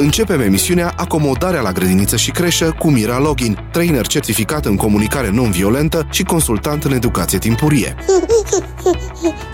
Începem emisiunea Acomodarea la grădiniță și creșă cu Mira Login, trainer certificat în comunicare non-violentă și consultant în educație timpurie.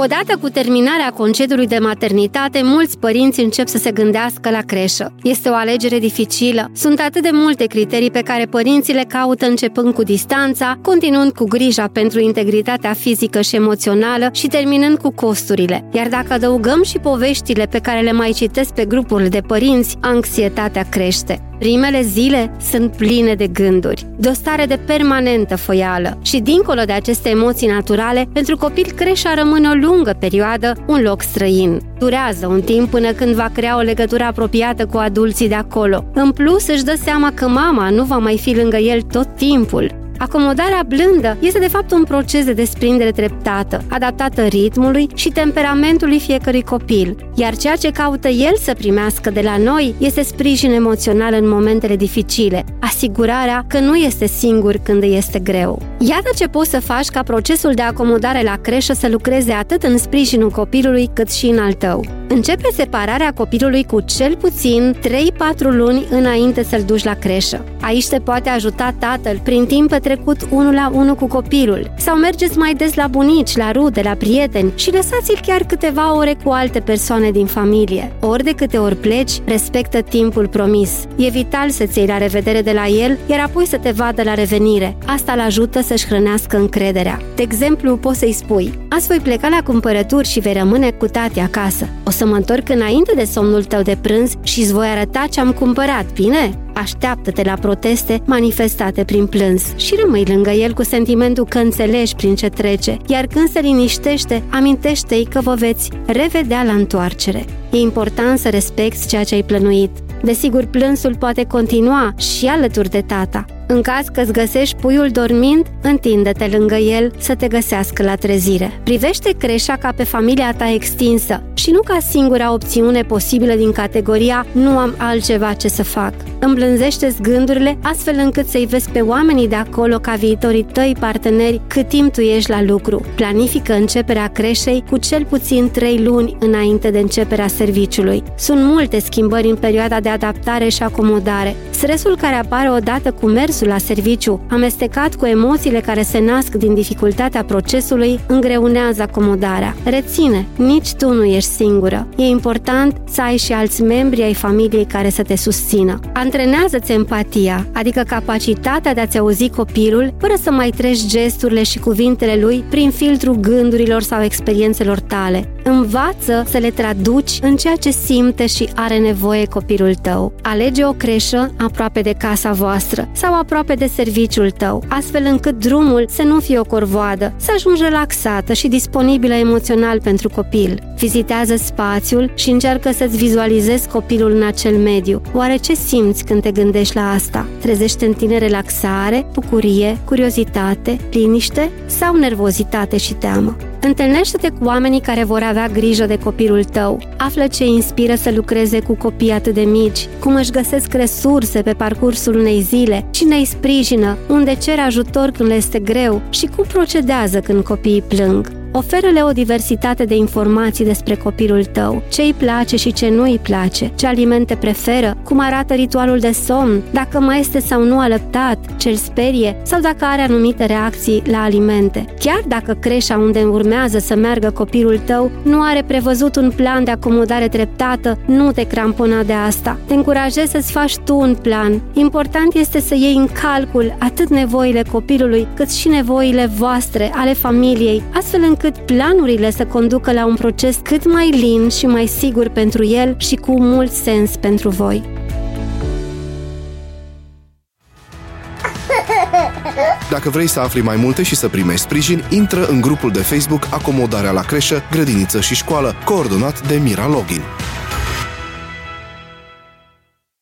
Odată cu terminarea concediului de maternitate, mulți părinți încep să se gândească la creșă. Este o alegere dificilă. Sunt atât de multe criterii pe care părinții le caută începând cu distanța, continuând cu grija pentru integritatea fizică și emoțională și terminând cu costurile. Iar dacă adăugăm și poveștile pe care le mai citesc pe grupurile de părinți, anxietatea crește. Primele zile sunt pline de gânduri, de o stare de permanentă foială și dincolo de aceste emoții naturale, pentru copil creșa rămâne o lungă perioadă un loc străin. Durează un timp până când va crea o legătură apropiată cu adulții de acolo. În plus, își dă seama că mama nu va mai fi lângă el tot timpul. Acomodarea blândă este de fapt un proces de desprindere treptată, adaptată ritmului și temperamentului fiecărui copil, iar ceea ce caută el să primească de la noi este sprijin emoțional în momentele dificile, asigurarea că nu este singur când îi este greu. Iată ce poți să faci ca procesul de acomodare la creșă să lucreze atât în sprijinul copilului cât și în al tău. Începe separarea copilului cu cel puțin 3-4 luni înainte să-l duci la creșă. Aici te poate ajuta tatăl prin timp petrecut unul la unul cu copilul sau mergeți mai des la bunici, la rude, la prieteni și lăsați-l chiar câteva ore cu alte persoane din familie. Ori de câte ori pleci, respectă timpul promis. E vital să-ți iei la revedere de la el, iar apoi să te vadă la revenire. Asta îl ajută să-și hrănească încrederea. De exemplu, poți să-i spui, azi voi pleca la cumpărături și vei rămâne cu tati acasă. O să mă întorc înainte de somnul tău de prânz și îți voi arăta ce am cumpărat, bine? Așteaptă-te la proteste manifestate prin plâns și rămâi lângă el cu sentimentul că înțelegi prin ce trece, iar când se liniștește, amintește-i că vă veți revedea la întoarcere. E important să respecti ceea ce ai plănuit. Desigur, plânsul poate continua și alături de tata, în caz că îți găsești puiul dormind, întinde-te lângă el să te găsească la trezire. Privește creșa ca pe familia ta extinsă și nu ca singura opțiune posibilă din categoria nu am altceva ce să fac. Îmblânzește-ți gândurile astfel încât să-i vezi pe oamenii de acolo ca viitorii tăi parteneri cât timp tu ești la lucru. Planifică începerea creșei cu cel puțin 3 luni înainte de începerea serviciului. Sunt multe schimbări în perioada de adaptare și acomodare. Stresul care apare odată cu mers mersul la serviciu, amestecat cu emoțiile care se nasc din dificultatea procesului, îngreunează acomodarea. Reține, nici tu nu ești singură. E important să ai și alți membri ai familiei care să te susțină. Antrenează-ți empatia, adică capacitatea de a-ți auzi copilul fără să mai treci gesturile și cuvintele lui prin filtrul gândurilor sau experiențelor tale. Învață să le traduci în ceea ce simte și are nevoie copilul tău. Alege o creșă aproape de casa voastră sau aproape de serviciul tău, astfel încât drumul să nu fie o corvoadă, să ajungi relaxată și disponibilă emoțional pentru copil. Vizitează spațiul și încearcă să-ți vizualizezi copilul în acel mediu. Oare ce simți când te gândești la asta? Trezește în tine relaxare, bucurie, curiozitate, liniște sau nervozitate și teamă? Întâlnește-te cu oamenii care vor avea grijă de copilul tău. Află ce inspiră să lucreze cu copii atât de mici, cum își găsesc resurse pe parcursul unei zile, cine îi sprijină, unde cer ajutor când le este greu și cum procedează când copiii plâng. Oferă-le o diversitate de informații despre copilul tău, ce îi place și ce nu îi place, ce alimente preferă, cum arată ritualul de somn, dacă mai este sau nu alăptat, ce îl sperie sau dacă are anumite reacții la alimente. Chiar dacă creșa unde urmează să meargă copilul tău nu are prevăzut un plan de acomodare treptată, nu te crampona de asta. Te încurajez să-ți faci tu un plan. Important este să iei în calcul atât nevoile copilului, cât și nevoile voastre, ale familiei, astfel încât încât planurile să conducă la un proces cât mai lin și mai sigur pentru el și cu mult sens pentru voi. Dacă vrei să afli mai multe și să primești sprijin, intră în grupul de Facebook Acomodarea la creșă, grădiniță și școală, coordonat de Mira Login.